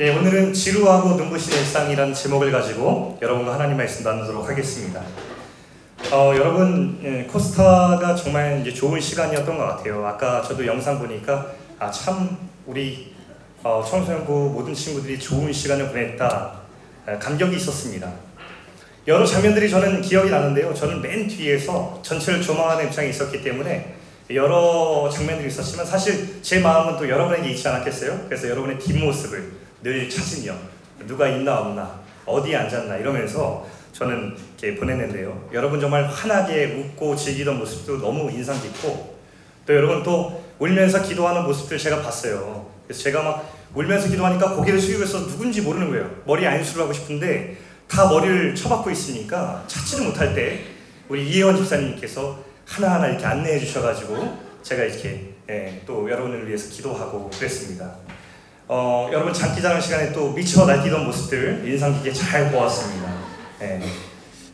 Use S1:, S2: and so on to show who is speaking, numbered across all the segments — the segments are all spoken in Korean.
S1: 예, 오늘은 지루하고 눈부신 일상이라는 제목을 가지고 여러분과 하나님 말씀 나누도록 하겠습니다. 어, 여러분 예, 코스타가 정말 이제 좋은 시간이었던 것 같아요. 아까 저도 영상 보니까 아, 참 우리 어, 청소년부 모든 친구들이 좋은 시간을 보냈다 예, 감격이 있었습니다. 여러 장면들이 저는 기억이 나는데요. 저는 맨 뒤에서 전체를 조망하는 입장에 있었기 때문에 여러 장면들이 있었지만 사실 제 마음은 또 여러분에게 있지 않았겠어요? 그래서 여러분의 뒷모습을 늘 찾으며 누가 있나 없나 어디에 앉았나 이러면서 저는 이렇게 보냈는데요. 여러분 정말 환하게 웃고 즐기던 모습도 너무 인상 깊고 또 여러분 또 울면서 기도하는 모습들 제가 봤어요. 그래서 제가 막 울면서 기도하니까 고개를 숙이고서 누군지 모르는 거예요. 머리 안수를 하고 싶은데 다 머리를 쳐박고 있으니까 찾지를 못할 때 우리 이혜원 집사님께서 하나하나 이렇게 안내해 주셔가지고 제가 이렇게 예, 또 여러분을 위해서 기도하고 그랬습니다. 어, 여러분 장기자랑 시간에 또 미쳐 날뛰던 모습들 인상 깊게 잘 보았습니다. 예,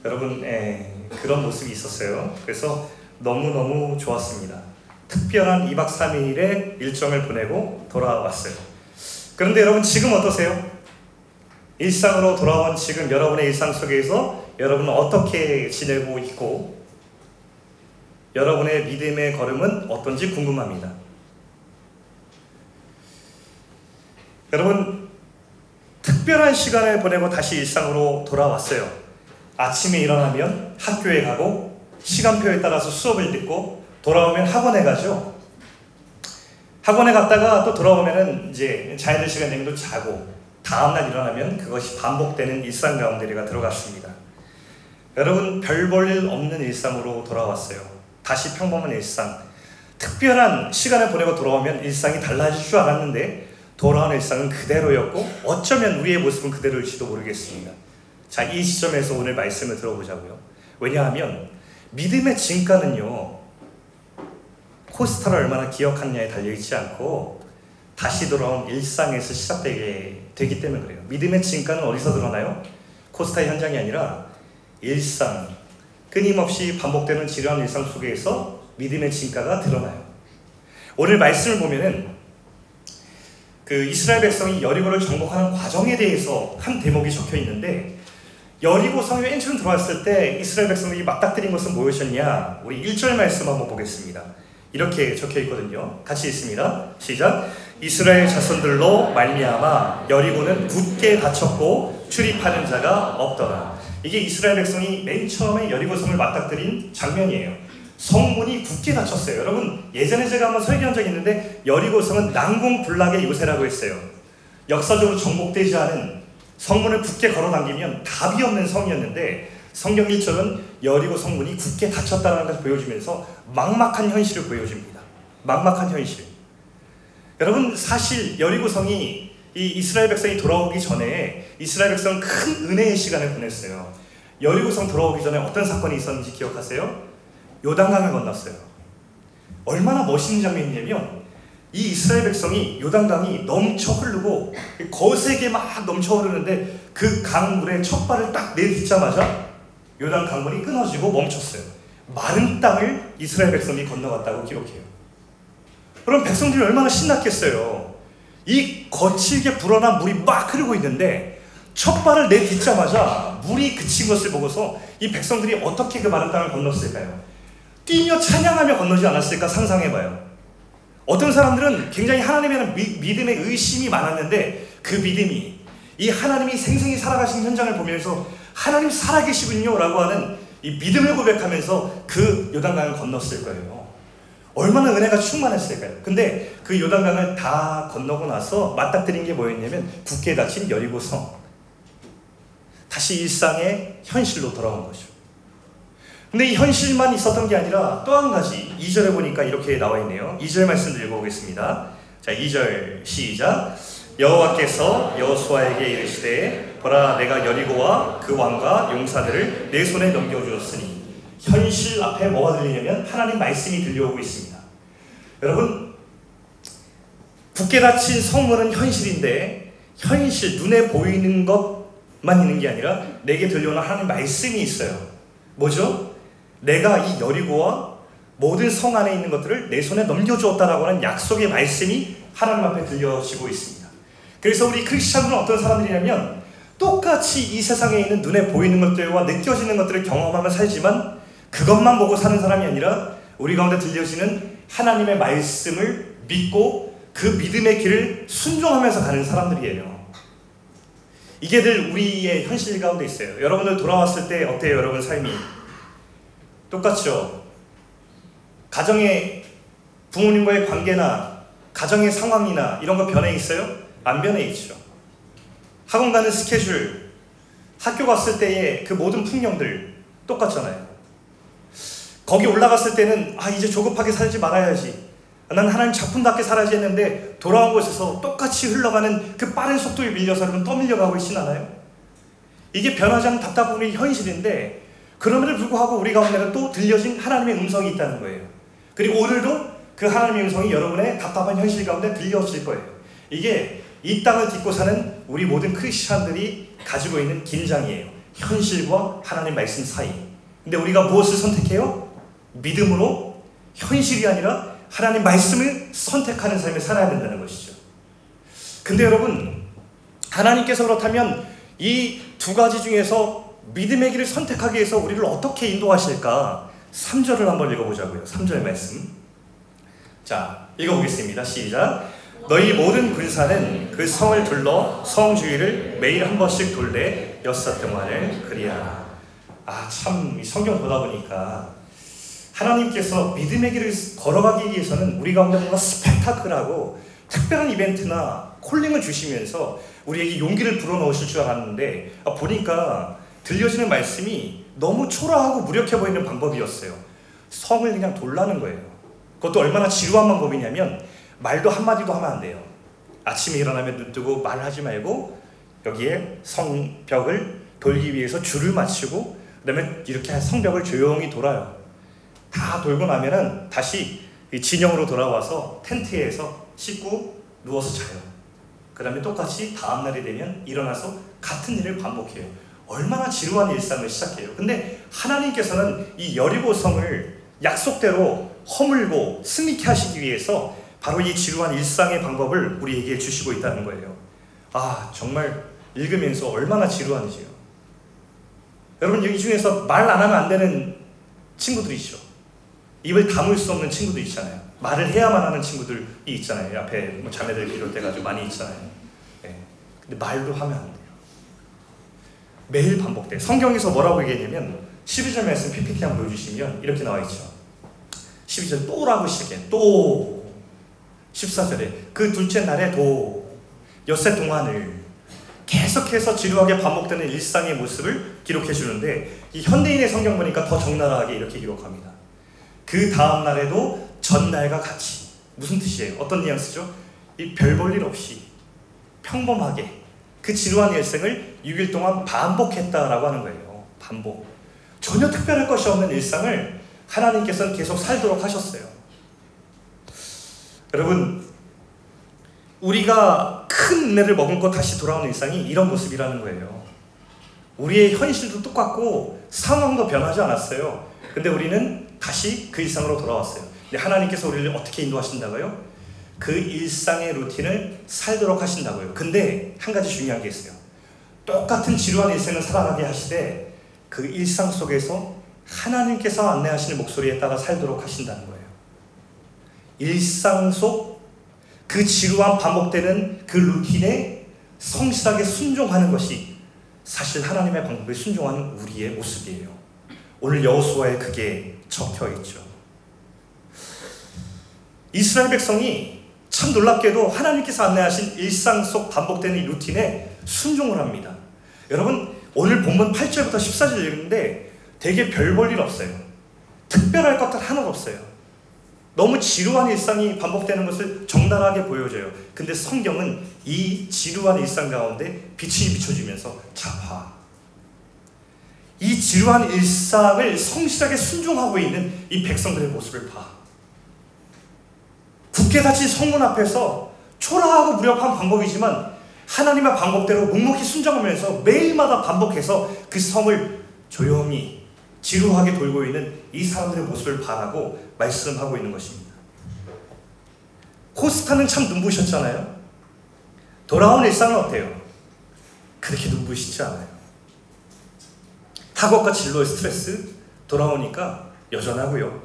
S1: 여러분 예, 그런 모습이 있었어요. 그래서 너무너무 좋았습니다. 특별한 2박 3일의 일정을 보내고 돌아왔어요. 그런데 여러분 지금 어떠세요? 일상으로 돌아온 지금 여러분의 일상 속에서 여러분은 어떻게 지내고 있고 여러분의 믿음의 걸음은 어떤지 궁금합니다. 여러분 특별한 시간을 보내고 다시 일상으로 돌아왔어요. 아침에 일어나면 학교에 가고 시간표에 따라서 수업을 듣고 돌아오면 학원에 가죠. 학원에 갔다가 또 돌아오면은 이제 자유들 시간 되면 또 자고 다음날 일어나면 그것이 반복되는 일상 가운데가 들어갔습니다. 여러분 별 볼 일 없는 일상으로 돌아왔어요. 다시 평범한 일상. 특별한 시간을 보내고 돌아오면 일상이 달라질 줄 알았는데 돌아온 일상은 그대로였고 어쩌면 우리의 모습은 그대로일지도 모르겠습니다. 자, 이 시점에서 오늘 말씀을 들어보자고요. 왜냐하면 믿음의 진가는요. 코스타를 얼마나 기억하느냐에 달려있지 않고 다시 돌아온 일상에서 시작되게 되기 때문에 그래요. 믿음의 진가는 어디서 드러나요? 코스타의 현장이 아니라 일상, 끊임없이 반복되는 지루한 일상 속에서 믿음의 진가가 드러나요. 오늘 말씀을 보면은 그 이스라엘 백성이 여리고를 정복하는 과정에 대해서 한 대목이 적혀 있는데 여리고 성에 맨 처음 들어왔을 때 이스라엘 백성들이 맞닥뜨린 것은 무엇이었냐? 우리 1절 말씀 한번 보겠습니다. 이렇게 적혀 있거든요. 같이 있습니다. 시작. 이스라엘 자손들로 말미암아 여리고는 굳게 닫혔고 출입하는 자가 없더라. 이게 이스라엘 백성이 맨 처음에 여리고성을 맞닥뜨린 장면이에요. 성문이 굳게 닫혔어요. 여러분 예전에 제가 한번 설교한 적이 있는데 여리고성은 난공불락의 요새라고 했어요. 역사적으로 정복되지 않은 성문을 굳게 걸어당기면 답이 없는 성이었는데 성경 1절은 여리고 성문이 굳게 닫혔다는 것을 보여주면서 막막한 현실을 보여줍니다. 막막한 현실. 여러분 사실 여리고 성이 이 이스라엘 백성이 돌아오기 전에 이스라엘 백성은 큰 은혜의 시간을 보냈어요. 여리고성 돌아오기 전에 어떤 사건이 있었는지 기억하세요? 요단강을 건넜어요. 얼마나 멋있는 장면이냐면 이 이스라엘 백성이 요단강이 넘쳐 흐르고 거세게 막 넘쳐 흐르는데 그 강물에 첫 발을 딱 내딛자마자 요단 강물이 끊어지고 멈췄어요. 마른 땅을 이스라엘 백성이 건너갔다고 기록해요. 그럼 백성들이 얼마나 신났겠어요. 이 거칠게 불어난 물이 막 흐르고 있는데 첫 발을 내딛자마자 물이 그친 것을 보고서 이 백성들이 어떻게 그 마른 땅을 건넜을까요? 뛰며 찬양하며 건너지 않았을까 상상해봐요. 어떤 사람들은 굉장히 하나님에 대한 믿음의 의심이 많았는데 그 믿음이 이 하나님이 생생히 살아가신 현장을 보면서 하나님 살아계시군요 라고 하는 이 믿음을 고백하면서 그 요단강을 건넜을 거예요. 얼마나 은혜가 충만했을까요? 근데 그 요단강을 다 건너고 나서 맞닥뜨린 게 뭐였냐면 굳게 닫힌 여리고성. 다시 일상의 현실로 돌아온 거죠. 근데 이 현실만 있었던 게 아니라 또 한 가지 2절에 보니까 이렇게 나와 있네요. 2절 말씀 읽어보겠습니다. 자, 2절 시작. 여호와께서 여호수아에게 이르시되 보라 내가 여리고와 그 왕과 용사들을 내 손에 넘겨 주었으니 현실 앞에 뭐가 들리냐면 하나님 말씀이 들려오고 있습니다. 여러분 굳게 닫힌 성문은 현실인데 현실 눈에 보이는 것만 있는 게 아니라 내게 들려오는 하나님 말씀이 있어요. 뭐죠? 내가 이 여리고와 모든 성 안에 있는 것들을 내 손에 넘겨주었다라고 하는 약속의 말씀이 하나님 앞에 들려지고 있습니다. 그래서 우리 크리스천들은 어떤 사람들이냐면 똑같이 이 세상에 있는 눈에 보이는 것들과 느껴지는 것들을 경험하며 살지만 그것만 보고 사는 사람이 아니라 우리 가운데 들려지는 하나님의 말씀을 믿고 그 믿음의 길을 순종하면서 가는 사람들이에요. 이게 늘 우리의 현실 가운데 있어요. 여러분들 돌아왔을 때 어때요, 여러분 삶이? 똑같죠? 가정의 부모님과의 관계나 가정의 상황이나 이런 거 변해 있어요? 안 변해 있죠. 학원 가는 스케줄, 학교 갔을 때의 그 모든 풍경들 똑같잖아요. 거기 올라갔을 때는 아 이제 조급하게 살지 말아야지. 나는 하나님 작품답게 살아야지 했는데 돌아온 곳에서 똑같이 흘러가는 그 빠른 속도에 밀려서 여러분 떠밀려가고 있진 않아요? 이게 변하지 않는 우리 현실인데 그럼에도 불구하고 우리 가운데는 또 들려진 하나님의 음성이 있다는 거예요. 그리고 오늘도 그 하나님의 음성이 여러분의 답답한 현실 가운데 들려질 거예요. 이게 이 땅을 딛고 사는 우리 모든 크리스천들이 가지고 있는 긴장이에요. 현실과 하나님 말씀 사이. 근데 우리가 무엇을 선택해요? 믿음으로 현실이 아니라 하나님 말씀을 선택하는 삶을 살아야 된다는 것이죠. 근데 여러분, 하나님께서 그렇다면 이 두 가지 중에서 믿음의 길을 선택하기 위해서 우리를 어떻게 인도하실까? 3절을 한번 읽어보자고요. 3절 말씀. 자, 읽어보겠습니다. 시작. 너희 모든 군사는 그 성을 둘러 성 주위를 매일 한 번씩 돌래 여섯 동안을 그리하라. 아, 참, 성경 보다 보니까 하나님께서 믿음의 길을 걸어가기 위해서는 우리 가운데 뭔가 스펙타클하고 특별한 이벤트나 콜링을 주시면서 우리에게 용기를 불어넣으실 줄 알았는데 아, 보니까 들려지는 말씀이 너무 초라하고 무력해 보이는 방법이었어요. 성을 그냥 돌라는 거예요. 그것도 얼마나 지루한 방법이냐면 말도 한마디도 하면 안 돼요. 아침에 일어나면 눈 뜨고 말하지 말고 여기에 성벽을 돌기 위해서 줄을 맞추고 그다음에 이렇게 성벽을 조용히 돌아요. 다 돌고 나면은 다시 진영으로 돌아와서 텐트에서 씻고 누워서 자요. 그 다음에 똑같이 다음 날이 되면 일어나서 같은 일을 반복해요. 얼마나 지루한 일상을 시작해요. 근데 하나님께서는 이 여리고 성을 약속대로 허물고 승리케 하시기 위해서 바로 이 지루한 일상의 방법을 우리에게 주시고 있다는 거예요. 아, 정말 읽으면서 얼마나 지루한지요. 여러분, 이 중에서 말 안 하면 안 되는 친구들이죠. 입을 다물 수 없는 친구도 있잖아요. 말을 해야만 하는 친구들이 있잖아요. 앞에 뭐 자매들 비롯해가지고 많이 있잖아요. 네. 근데 말도 하면 안 돼요. 매일 반복돼. 성경에서 뭐라고 얘기했냐면 12절 말씀 PPT 한번 보여주시면 이렇게 나와 있죠. 12절 또라고 시작해. 또 14절에 그 둘째 날에 도 엿새 동안을 계속해서 지루하게 반복되는 일상의 모습을 기록해 주는데 이 현대인의 성경 보니까 더 적나라하게 이렇게 기록합니다. 그 다음 날에도 전날과 같이 무슨 뜻이에요? 어떤 뉘앙스죠? 이 별 볼 일 없이 평범하게 그 지루한 일생을 6일 동안 반복했다라고 하는 거예요. 반복. 전혀 특별할 것이 없는 일상을 하나님께서는 계속 살도록 하셨어요. 여러분, 우리가 큰 은혜를 머금고 다시 돌아오는 일상이 이런 모습이라는 거예요. 우리의 현실도 똑같고 상황도 변하지 않았어요. 근데 우리는 다시 그 일상으로 돌아왔어요. 근데 하나님께서 우리를 어떻게 인도하신다고요? 그 일상의 루틴을 살도록 하신다고요. 근데 한 가지 중요한 게 있어요. 똑같은 지루한 일생을 살아가게 하시되 그 일상 속에서 하나님께서 안내하시는 목소리에 따라 살도록 하신다는 거예요. 일상 속 그 지루한 반복되는 그 루틴에 성실하게 순종하는 것이 사실 하나님의 방법에 순종하는 우리의 모습이에요. 오늘 여호수아에 그게 적혀 있죠. 이스라엘 백성이 참 놀랍게도 하나님께서 안내하신 일상 속 반복되는 루틴에 순종을 합니다. 여러분, 오늘 본문 8절부터 14절 읽는데 되게 별 볼 일 없어요. 특별할 것들 하나도 없어요. 너무 지루한 일상이 반복되는 것을 정당하게 보여줘요. 근데 성경은 이 지루한 일상 가운데 빛이 비춰지면서 자화. 이 지루한 일상을 성실하게 순종하고 있는 이 백성들의 모습을 봐. 굳게 닫힌 성문 앞에서 초라하고 무력한 방법이지만 하나님의 방법대로 묵묵히 순종하면서 매일마다 반복해서 그 성을 조용히 지루하게 돌고 있는 이 사람들의 모습을 바라고 말씀하고 있는 것입니다. 코스타는 참 눈부셨잖아요. 돌아온 일상은 어때요? 그렇게 눈부시지 않아요. 학업과 진로의 스트레스 돌아오니까 여전하고요.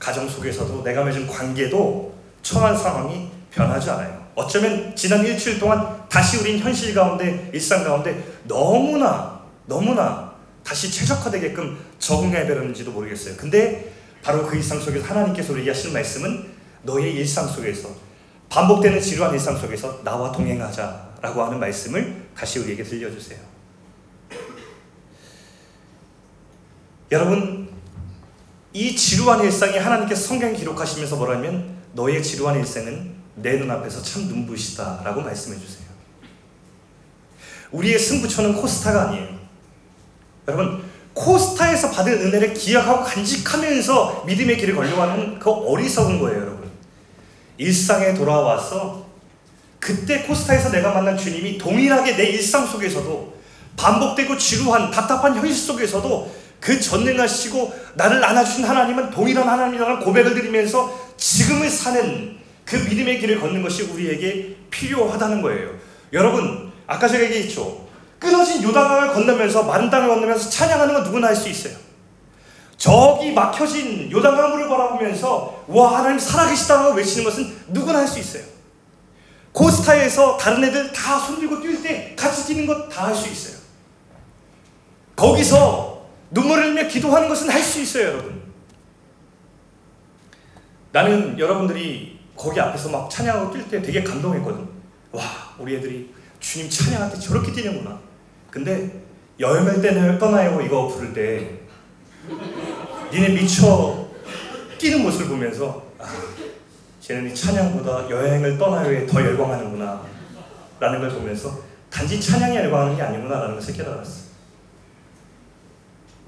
S1: 가정 속에서도 내가 맺은 관계도 처한 상황이 변하지 않아요. 어쩌면 지난 일주일 동안 다시 우린 현실 가운데 일상 가운데 너무나 너무나 다시 최적화되게끔 적응해야 되는지도 모르겠어요. 근데 바로 그 일상 속에서 하나님께서 우리에게 하시는 말씀은 너의 일상 속에서 반복되는 지루한 일상 속에서 나와 동행하자라고 하는 말씀을 다시 우리에게 들려주세요. 여러분 이 지루한 일상이 하나님께서 성경 기록하시면서 뭐라면 너의 지루한 일생은 내 눈앞에서 참 눈부시다라고 말씀해 주세요. 우리의 승부처는 코스타가 아니에요. 여러분 코스타에서 받은 은혜를 기억하고 간직하면서 믿음의 길을 걸려가는 그 어리석은 거예요, 여러분. 일상에 돌아와서 그때 코스타에서 내가 만난 주님이 동일하게 내 일상 속에서도 반복되고 지루한 답답한 현실 속에서도 그 전능하시고 나를 안아주신 하나님은 동일한 하나님이라는 고백을 드리면서 지금을 사는 그 믿음의 길을 걷는 것이 우리에게 필요하다는 거예요. 여러분, 아까 제가 얘기했죠. 끊어진 요단강을 건너면서 마른 땅을 건너면서 찬양하는 건 누구나 할 수 있어요. 저기 막혀진 요단강 물을 바라보면서 와 하나님 살아계시다고 외치는 것은 누구나 할 수 있어요. 코스타에서 다른 애들 다 손들고 뛸 때 같이 뛰는 것 다 할 수 있어요. 거기서 눈물을 흘리며 기도하는 것은 할 수 있어요, 여러분. 나는 여러분들이 거기 앞에서 막 찬양하고 뛸 때 되게 감동했거든. 와, 우리 애들이 주님 찬양할 때 저렇게 뛰는구나. 근데 여행을 때는 떠나요 이거 부를 때 니네 미쳐 뛰는 모습을 보면서 아, 쟤는 이 찬양보다 여행을 떠나요에 더 열광하는구나 라는 걸 보면서 단지 찬양에 열광하는 게 아니구나 라는 것을 깨달았어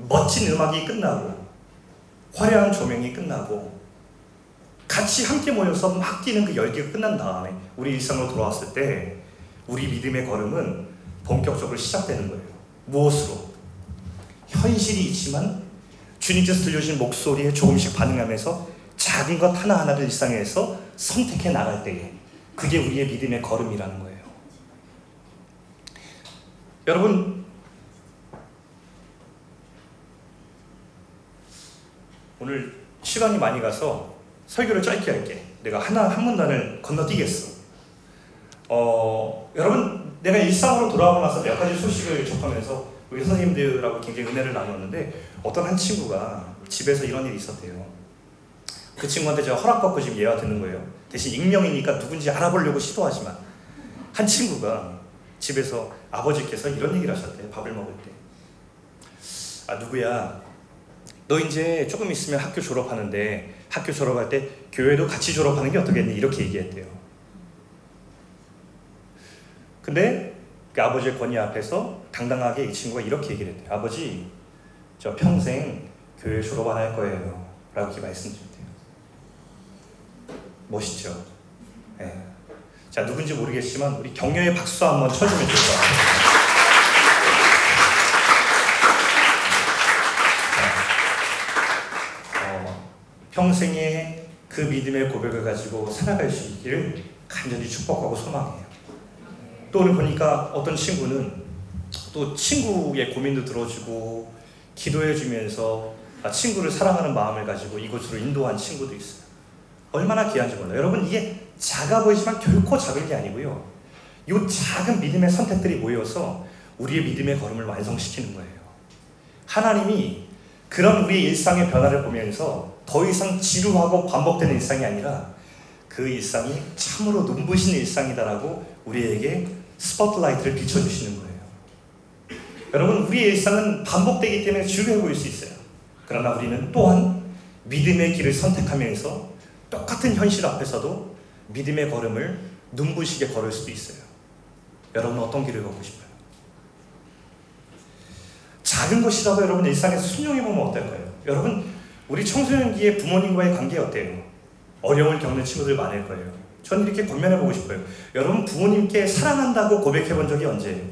S1: 멋진 음악이 끝나고 화려한 조명이 끝나고 같이 함께 모여서 막 뛰는 그 열기가 끝난 다음에 우리 일상으로 돌아왔을 때 우리 믿음의 걸음은 본격적으로 시작되는 거예요. 무엇으로? 현실이 있지만 주님께서 들려주신 목소리에 조금씩 반응하면서 작은 것 하나하나를 일상에서 선택해 나갈 때에 그게 우리의 믿음의 걸음이라는 거예요. 여러분 오늘 시간이 많이 가서 설교를 짧게 할게. 내가 하나 한 문단을 건너뛰겠어. 어, 여러분 내가 일상으로 돌아오고 나서 몇 가지 소식을 접하면서 우리 선생님들하고 굉장히 은혜를 나눴는데 어떤 한 친구가 집에서 이런 일이 있었대요. 그 친구한테 제가 허락받고 지금 예화 듣는 거예요. 대신 익명이니까 누군지 알아보려고 시도하지만 한 친구가 집에서 아버지께서 이런 얘기를 하셨대요. 밥을 먹을 때. 아 누구야? 너 이제 조금 있으면 학교 졸업하는데 학교 졸업할 때 교회도 같이 졸업하는 게 어떻겠니? 이렇게 얘기했대요. 근데 그 아버지의 권위 앞에서 당당하게 이 친구가 이렇게 얘기를 했대요. 아버지, 저 평생 교회 졸업 안 할 거예요. 라고 이렇게 말씀드렸대요. 멋있죠? 네. 자, 누군지 모르겠지만 우리 격려의 박수 한번 쳐주면 좋을 것 같아요. 어, 평생의 그 믿음의 고백을 가지고 살아갈 수 있기를 간절히 축복하고 소망해요. 또 오늘 보니까 어떤 친구는 또 친구의 고민도 들어주고 기도해 주면서 친구를 사랑하는 마음을 가지고 이곳으로 인도한 친구도 있어요. 얼마나 귀한지 몰라요. 여러분 이게 작아 보이지만 결코 작은 게 아니고요. 이 작은 믿음의 선택들이 모여서 우리의 믿음의 걸음을 완성시키는 거예요. 하나님이 그런 우리의 일상의 변화를 보면서 더 이상 지루하고 반복되는 일상이 아니라 그 일상이 참으로 눈부신 일상이다라고 우리에게 스포트라이트를 비춰주시는 거예요. 여러분, 우리의 일상은 반복되기 때문에 지루해 보일 수 있어요. 그러나 우리는 또한 믿음의 길을 선택하면서 똑같은 현실 앞에서도 믿음의 걸음을 눈부시게 걸을 수도 있어요. 여러분 어떤 길을 걷고 싶어요? 작은 것이라도 여러분 일상에서 순종해 보면 어떨까요? 여러분 우리 청소년기의 부모님과의 관계 어때요? 어려움을 겪는 친구들 많을 거예요. 저는 이렇게 권면해 보고 싶어요. 여러분 부모님께 사랑한다고 고백해 본 적이 언제예요?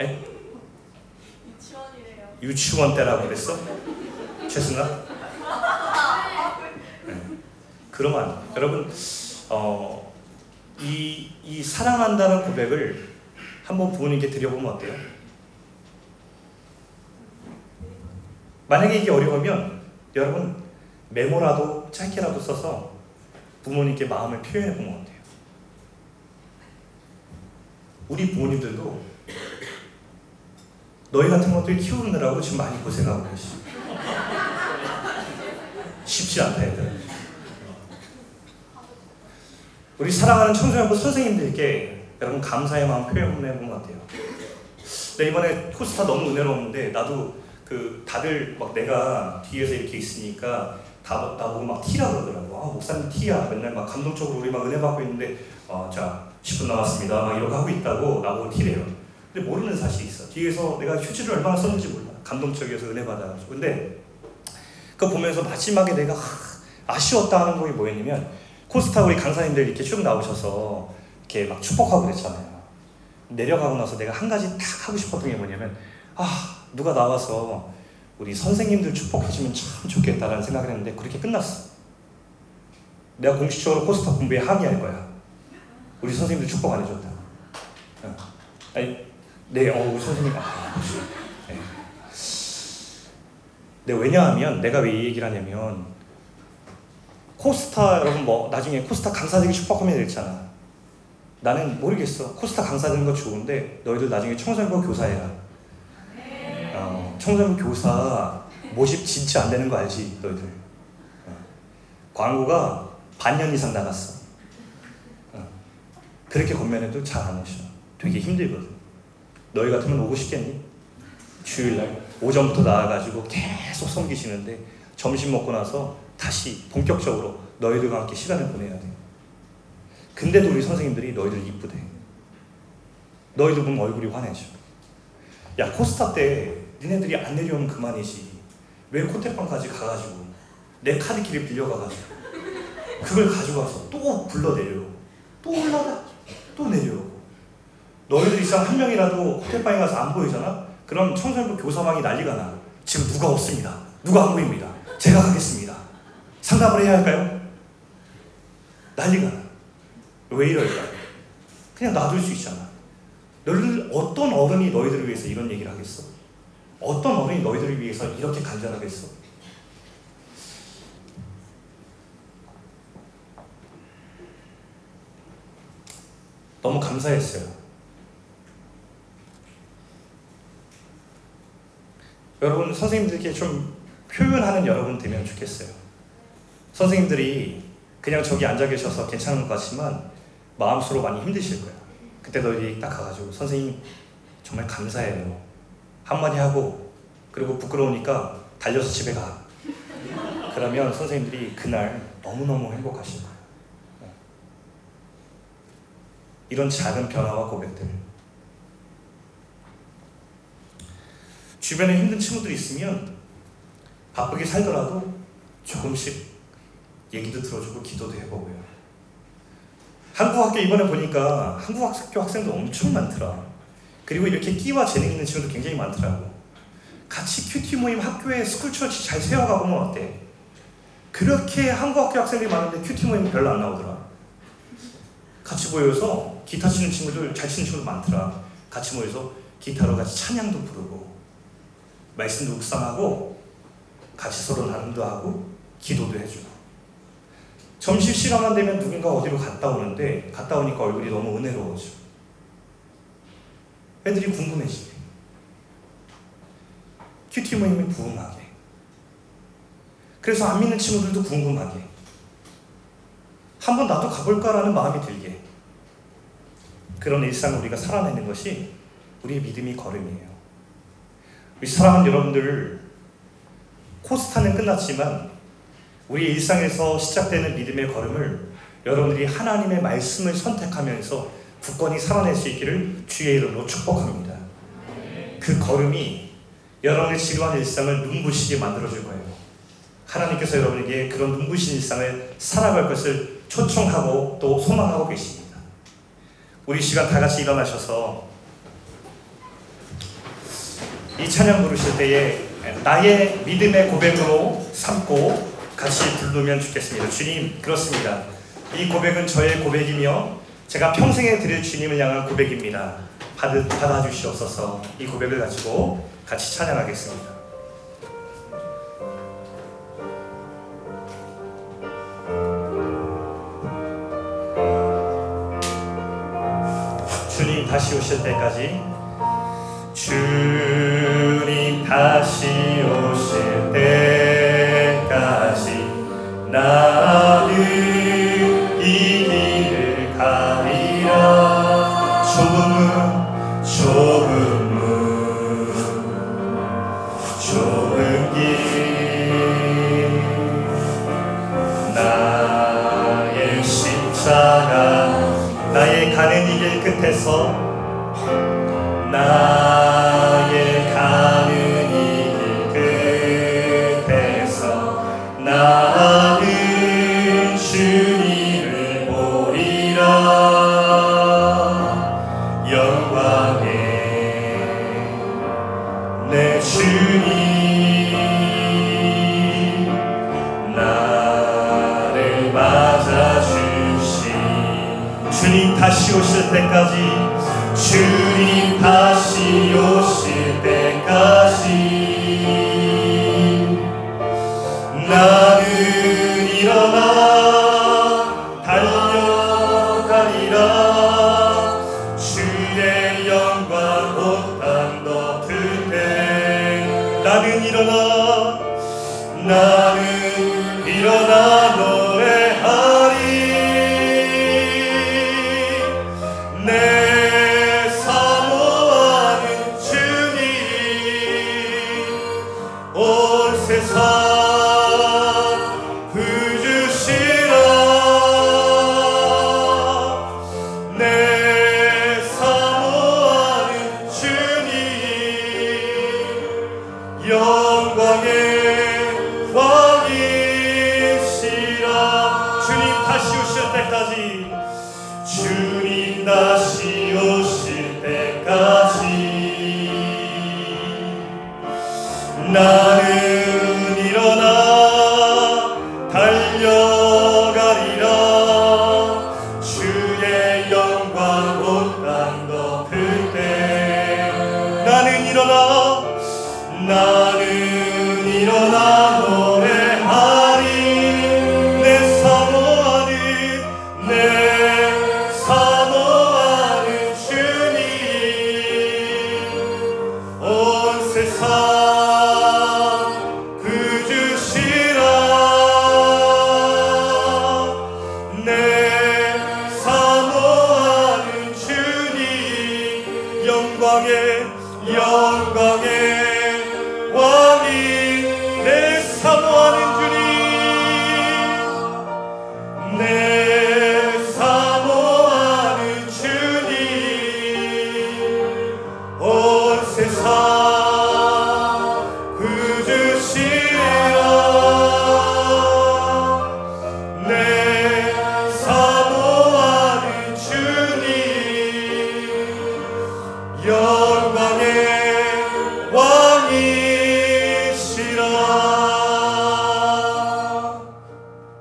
S1: 에?
S2: 유치원이래요.
S1: 유치원 때라고 그랬어? 최승아? 네. 그러면 안 돼요. 여러분 어, 이, 이 사랑한다는 고백을 한번 부모님께 드려보면 어때요? 만약에 이게 어려우면 여러분 메모라도 짧게라도 써서 부모님께 마음을 표현해 보면 어때요? 우리 부모님들도 너희 같은 것들 키우느라고 지금 많이 고생하고 계시. 쉽지 않다 얘들. 우리 사랑하는 청소년부 선생님들께 여러분 감사의 마음 표현해 보면 어때요? 네, 이번에 코스타 너무 은혜로웠는데 나도 그 다들 막 내가 뒤에서 이렇게 있으니까 다 나보고 막 티라 그러더라고. 아 목사님 티야. 맨날 막 감동적으로 우리 막 은혜 받고 있는데 어자 10분 남았습니다. 막 이러고 하고 있다고 나보고 티래요. 근데 모르는 사실이 있어. 뒤에서 내가 휴지를 얼마나 썼는지 몰라. 감동적이어서 은혜 받아가지고. 근데 그거 보면서 마지막에 내가 하, 아쉬웠다 하는 거이 뭐였냐면 코스타 우리 강사님들 이렇게 쭉 나오셔서 이렇게 막 축복하고 그랬잖아요. 내려가고 나서 내가 한 가지 딱 하고 싶었던 게 뭐냐면 아 누가 나와서 우리 선생님들 축복해주면 참 좋겠다라는 생각을 했는데 그렇게 끝났어. 내가 공식적으로 코스타 공부에 항의할 거야. 우리 선생님들 축복 안 해줬다. 어. 아니, 네, 어, 우리 선생님, 아, 네. 네, 왜냐하면 내가 왜 이 얘기를 하냐면 코스타 여러분 뭐 나중에 코스타 강사 되기 축복하면 되잖아. 나는 모르겠어. 코스타 강사 되는 거 좋은데 너희들 나중에 청소년부 교사해라. 어, 청소년부 교사 모집 진짜 안 되는 거 알지 너희들. 어. 광고가 반년 이상 나갔어. 어. 그렇게 건면해도 잘 안 오셔. 되게 힘들거든. 너희 같으면 오고 싶겠니? 주일날 오전부터 나와가지고 계속 섬기시는데 점심 먹고 나서 다시 본격적으로 너희들과 함께 시간을 보내야 돼. 근데도 우리 선생님들이 너희들 이쁘대. 너희들 보면 얼굴이 환해져. 야 코스타 때 니네들이 안 내려오면 그만이지. 왜 코테방까지 가가지고 내 카드키를 빌려가가지고 그걸 가져가서 또 불러내려. 또 올라가. 또 내려오고. 너희들 이상 한 명이라도 호텔방에 가서 안 보이잖아? 그럼 청소년부 교사망이 난리가 나. 지금 누가 없습니다. 누가 안 보입니다. 제가 가겠습니다. 상담을 해야 할까요? 난리가 나. 왜 이럴까? 그냥 놔둘 수 있잖아. 너희들 어떤 어른이 너희들을 위해서 이런 얘기를 하겠어? 어떤 어른이 너희들을 위해서 이렇게 간절하겠어? 너무 감사했어요. 여러분 선생님들께 좀 표현하는 여러분 되면 좋겠어요. 선생님들이 그냥 저기 앉아 계셔서 괜찮은 것 같지만 마음속으로 많이 힘드실 거야. 그때 너희들이 딱 가가지고 선생님 정말 감사해요. 한마디 하고 그리고 부끄러우니까 달려서 집에 가. 그러면 선생님들이 그날 너무너무 행복하실 거예요. 네. 이런 작은 변화와 고백들. 주변에 힘든 친구들이 있으면 바쁘게 살더라도 조금씩 얘기도 들어주고 기도도 해보고요. 한국 학교 이번에 보니까 한국 학교 학생도 엄청 많더라. 그리고 이렇게 끼와 재능 있는 친구도 굉장히 많더라고. 같이 QT 모임 학교에 school church 잘 세워가 보면 어때? 그렇게 한국 학교 학생들이 많은데 QT 모임 별로 안 나오더라. 같이 모여서 기타 치는 친구들 잘 치는 친구들 많더라. 같이 모여서 기타로 같이 찬양도 부르고 말씀도 묵상하고 같이 서로 나눔도 하고 기도도 해주고 점심 시간만 되면 누군가 어디로 갔다 오는데 갔다 오니까 얼굴이 너무 은혜로워져. 애들이 궁금해지네. 큐티 모임이 부흥하게. 그래서 안 믿는 친구들도 궁금하게. 한번 나도 가볼까라는 마음이 들게. 그런 일상을 우리가 살아내는 것이 우리의 믿음이 걸음이에요. 우리 사랑하는 여러분들, 코스타는 끝났지만 우리 일상에서 시작되는 믿음의 걸음을 여러분들이 하나님의 말씀을 선택하면서 굳건히 살아낼 수 있기를 주의 이름으로 축복합니다. 그 걸음이 여러분의 지루한 일상을 눈부시게 만들어줄 거예요. 하나님께서 여러분에게 그런 눈부신 일상을 살아갈 것을 초청하고 또 소망하고 계십니다. 우리 시간 다 같이 일어나셔서 이 찬양 부르실 때에 나의 믿음의 고백으로 삼고 같이 부르면 좋겠습니다. 주님, 그렇습니다. 이 고백은 저의 고백이며 제가 평생에 드릴 주님을 향한 고백입니다. 받으, 받아주시옵소서 이 고백을 가지고 같이 찬양하겠습니다. 주님 다시 오실 때까지 주님 다시 오실 때까지 나 나아가 나의 가는 이 길 끝에서 나 때까지 오실 때까지. 주님 다시 오실 때까지. 나 영광에